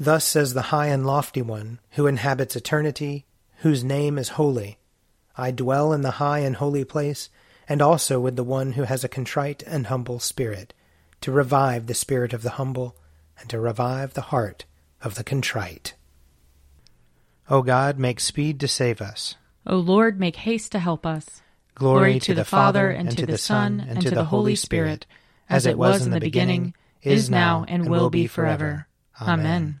Thus says the high and lofty one, who inhabits eternity, whose name is holy. I dwell in the high and holy place, and also with the one who has a contrite and humble spirit, to revive the spirit of the humble, and to revive the heart of the contrite. O God, make speed to save us. O Lord, make haste to help us. Glory, Glory to, to the, the Father, and to the Son, and to the Holy Spirit, as it was in the beginning, is now, and will be forever. Amen.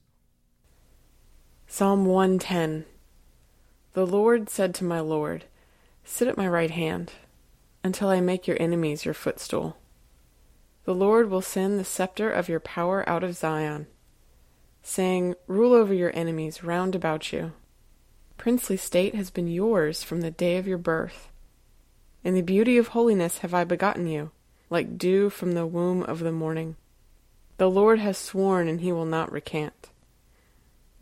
Psalm 110 The Lord said to my Lord, Sit at my right hand, until I make your enemies your footstool. The Lord will send the scepter of your power out of Zion, saying, Rule over your enemies round about you. Princely state has been yours from the day of your birth. In the beauty of holiness have I begotten you, like dew from the womb of the morning. The Lord has sworn, and he will not recant.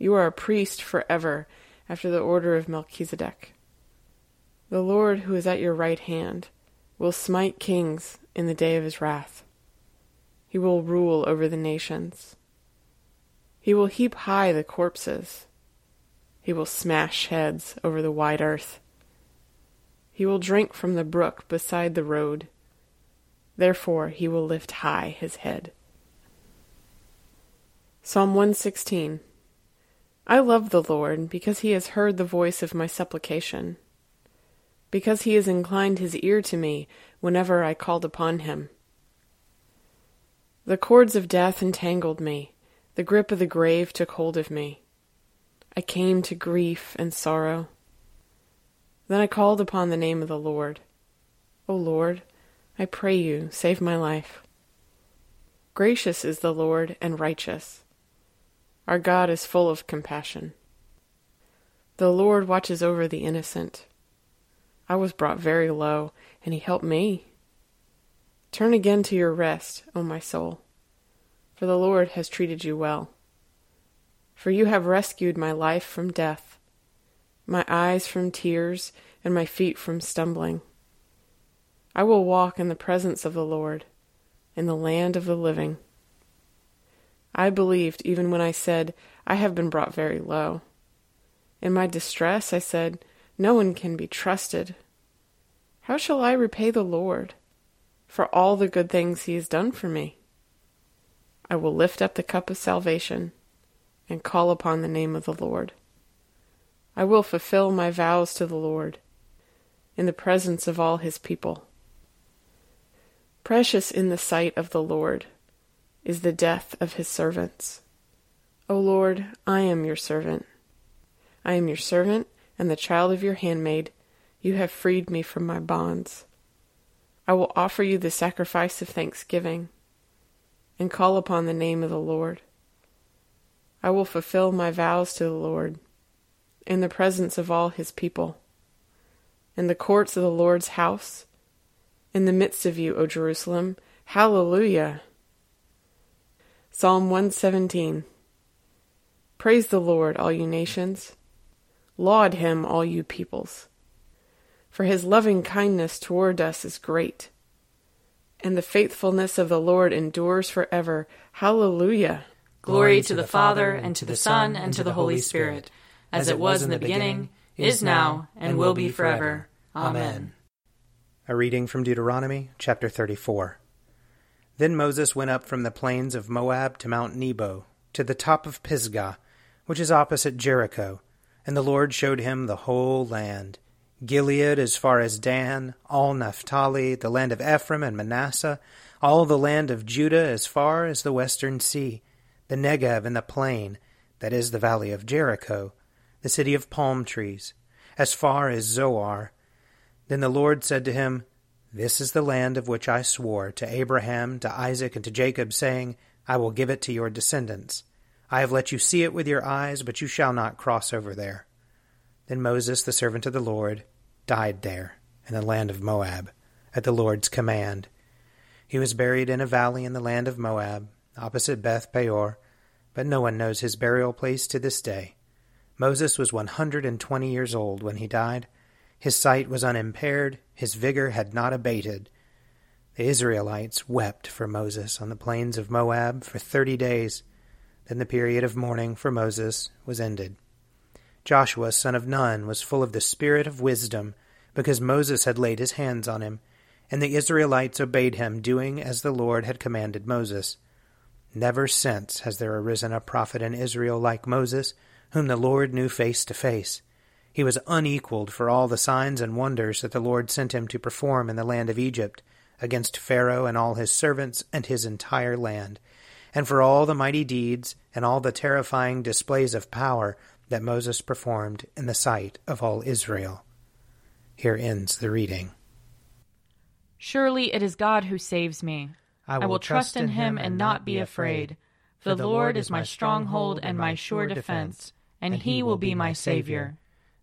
You are a priest forever, after the order of Melchizedek. The Lord, who is at your right hand, will smite kings in the day of his wrath. He will rule over the nations. He will heap high the corpses. He will smash heads over the wide earth. He will drink from the brook beside the road. Therefore he will lift high his head. Psalm 116 I love the Lord because he has heard the voice of my supplication, because he has inclined his ear to me whenever I called upon him. The cords of death entangled me, the grip of the grave took hold of me. I came to grief and sorrow. Then I called upon the name of the Lord. O Lord, I pray you, save my life. Gracious is the Lord and righteous. Our God is full of compassion. The Lord watches over the innocent. I was brought very low, and he helped me. Turn again to your rest, O my soul, for the Lord has treated you well. For you have rescued my life from death, my eyes from tears, and my feet from stumbling. I will walk in the presence of the Lord, in the land of the living. I believed even when I said, I have been brought very low. In my distress I said, No one can be trusted. How shall I repay the Lord? for all the good things he has done for me. I will lift up the cup of salvation and call upon the name of the Lord. I will fulfill my vows to the Lord in the presence of all his people. Precious in the sight of the Lord is the death of his servants. O Lord, I am your servant. I am your servant and the child of your handmaid. You have freed me from my bonds. I will offer you the sacrifice of thanksgiving and call upon the name of the Lord. I will fulfill my vows to the Lord in the presence of all his people, in the courts of the Lord's house, in the midst of you, O Jerusalem. Hallelujah! Psalm 117 Praise the Lord, all you nations. Laud him, all you peoples for his loving kindness toward us is great. And the faithfulness of the Lord endures forever. Hallelujah. Glory to the Father, and to the Son, and to the Holy Spirit, as it was in the beginning, is now, and will be forever. Amen. A reading from Deuteronomy, chapter 34. Then Moses went up from the plains of Moab to Mount Nebo, to the top of Pisgah, which is opposite Jericho, and the Lord showed him the whole land Gilead as far as Dan, all Naphtali, the land of Ephraim and Manasseh, all the land of Judah as far as the western sea, the Negev and the plain, that is the valley of Jericho, the city of palm trees, as far as Zoar. Then the Lord said to him, This is the land of which I swore to Abraham, to Isaac, and to Jacob, saying, I will give it to your descendants. I have let you see it with your eyes, but you shall not cross over there. Then Moses, the servant of the Lord, died there, in the land of Moab, at the Lord's command. He was buried in a valley in the land of Moab, opposite Beth Peor, but no one knows his burial place to this day. Moses was one hundred and twenty years old when he died. His sight was unimpaired, his vigor had not abated. The Israelites wept for Moses on the plains of Moab for thirty days. Then the period of mourning for Moses was ended. Joshua, son of Nun, was full of the spirit of wisdom, because Moses had laid his hands on him, and the Israelites obeyed him, doing as the Lord had commanded Moses. Never since has there arisen a prophet in Israel like Moses, whom the Lord knew face to face. He was unequaled for all the signs and wonders that the Lord sent him to perform in the land of Egypt, against Pharaoh and all his servants and his entire land, and for all the mighty deeds and all the terrifying displays of power that Moses performed in the sight of all Israel. Here ends the reading. Surely it is God who saves me. I will, I will trust in him and not be afraid. For the Lord is my stronghold and my sure defense, and he will be my Savior.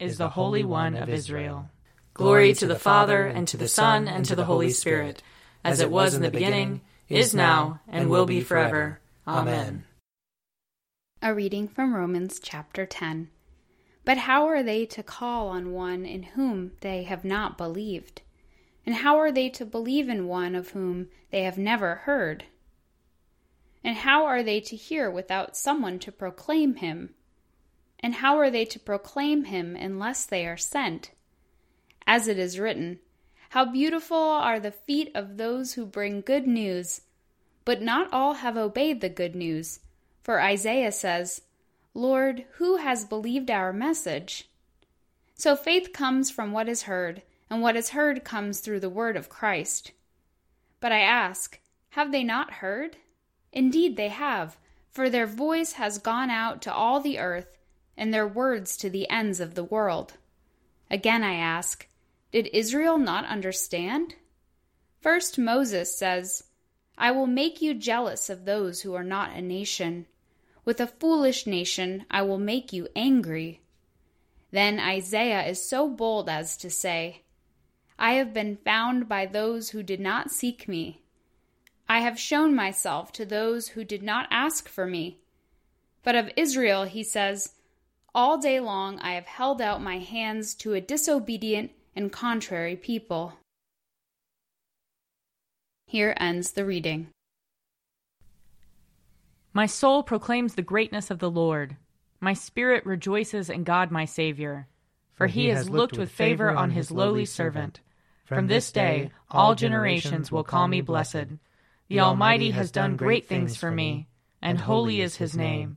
is the Holy One of Israel. Glory to the Father, and to the Son, and to the Holy Spirit, as it was in the beginning, is now, and will be forever. Amen. A reading from Romans chapter 10. But how are they to call on one in whom they have not believed? And how are they to believe in one of whom they have never heard? And how are they to hear without someone to proclaim him? And how are they to proclaim him unless they are sent? As it is written, How beautiful are the feet of those who bring good news! But not all have obeyed the good news. For Isaiah says, Lord, who has believed our message? So faith comes from what is heard, and what is heard comes through the word of Christ. But I ask, have they not heard? Indeed, they have, for their voice has gone out to all the earth, and their words to the ends of the world. Again I ask, did Israel not understand? First, Moses says, I will make you jealous of those who are not a nation. With a foolish nation I will make you angry. Then Isaiah is so bold as to say, I have been found by those who did not seek me. I have shown myself to those who did not ask for me. But of Israel he says, All day long I have held out my hands to a disobedient and contrary people. Here ends the reading. My soul proclaims the greatness of the Lord. My spirit rejoices in God my Saviour. For he has looked with favor on his lowly servant. From this day all generations will call me blessed. The Almighty has done great things for me, and holy is his name.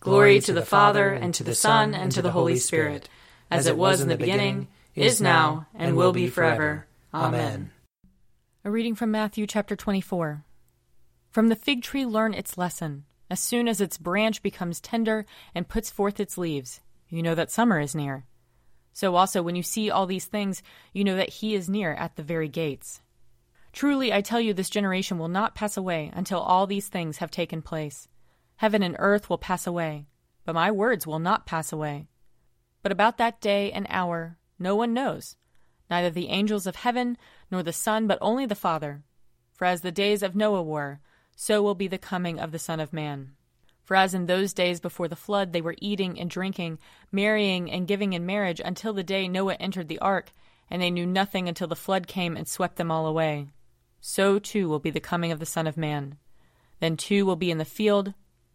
Glory to the Father, and to the Son, and to the Holy Spirit, as it was in the beginning, is now, and will be forever. Amen. A reading from Matthew chapter 24. From the fig tree learn its lesson. As soon as its branch becomes tender and puts forth its leaves, you know that summer is near. So also, when you see all these things, you know that he is near at the very gates. Truly, I tell you, this generation will not pass away until all these things have taken place. Heaven and earth will pass away, but my words will not pass away. But about that day and hour no one knows, neither the angels of heaven nor the Son, but only the Father. For as the days of Noah were, so will be the coming of the Son of Man. For as in those days before the flood they were eating and drinking, marrying and giving in marriage until the day Noah entered the ark, and they knew nothing until the flood came and swept them all away. So too will be the coming of the Son of Man. Then two will be in the field,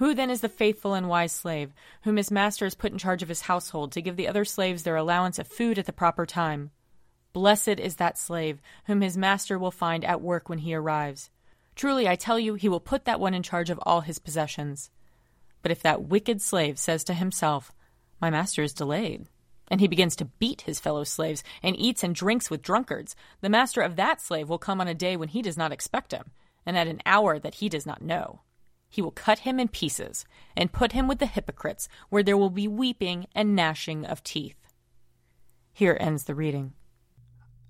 Who then is the faithful and wise slave, whom his master has put in charge of his household to give the other slaves their allowance of food at the proper time? Blessed is that slave, whom his master will find at work when he arrives. Truly, I tell you, he will put that one in charge of all his possessions. But if that wicked slave says to himself, My master is delayed, and he begins to beat his fellow slaves and eats and drinks with drunkards, the master of that slave will come on a day when he does not expect him, and at an hour that he does not know. He will cut him in pieces and put him with the hypocrites, where there will be weeping and gnashing of teeth. Here ends the reading.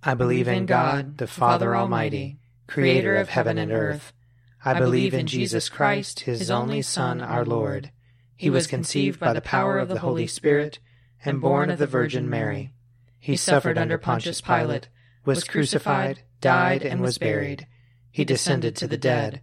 I believe in God, the Father Almighty, creator of heaven and earth. I believe in Jesus Christ, his only Son, our Lord. He was conceived by the power of the Holy Spirit and born of the Virgin Mary. He suffered under Pontius Pilate, was crucified, died, and was buried. He descended to the dead.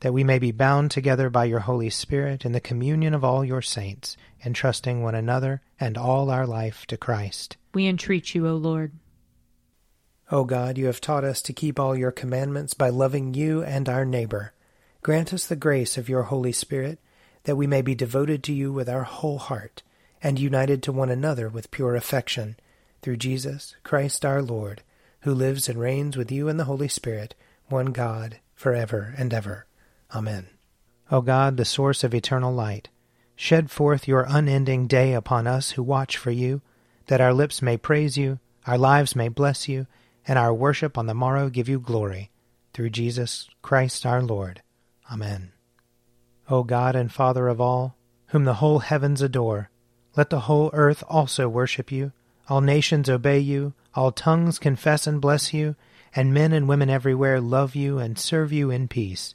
That we may be bound together by your Holy Spirit in the communion of all your saints, entrusting one another and all our life to Christ. We entreat you, O Lord. O God, you have taught us to keep all your commandments by loving you and our neighbor. Grant us the grace of your Holy Spirit, that we may be devoted to you with our whole heart and united to one another with pure affection, through Jesus Christ our Lord, who lives and reigns with you in the Holy Spirit, one God, for ever and ever. Amen. O God, the source of eternal light, shed forth your unending day upon us who watch for you, that our lips may praise you, our lives may bless you, and our worship on the morrow give you glory, through Jesus Christ our Lord. Amen. O God and Father of all, whom the whole heavens adore, let the whole earth also worship you, all nations obey you, all tongues confess and bless you, and men and women everywhere love you and serve you in peace.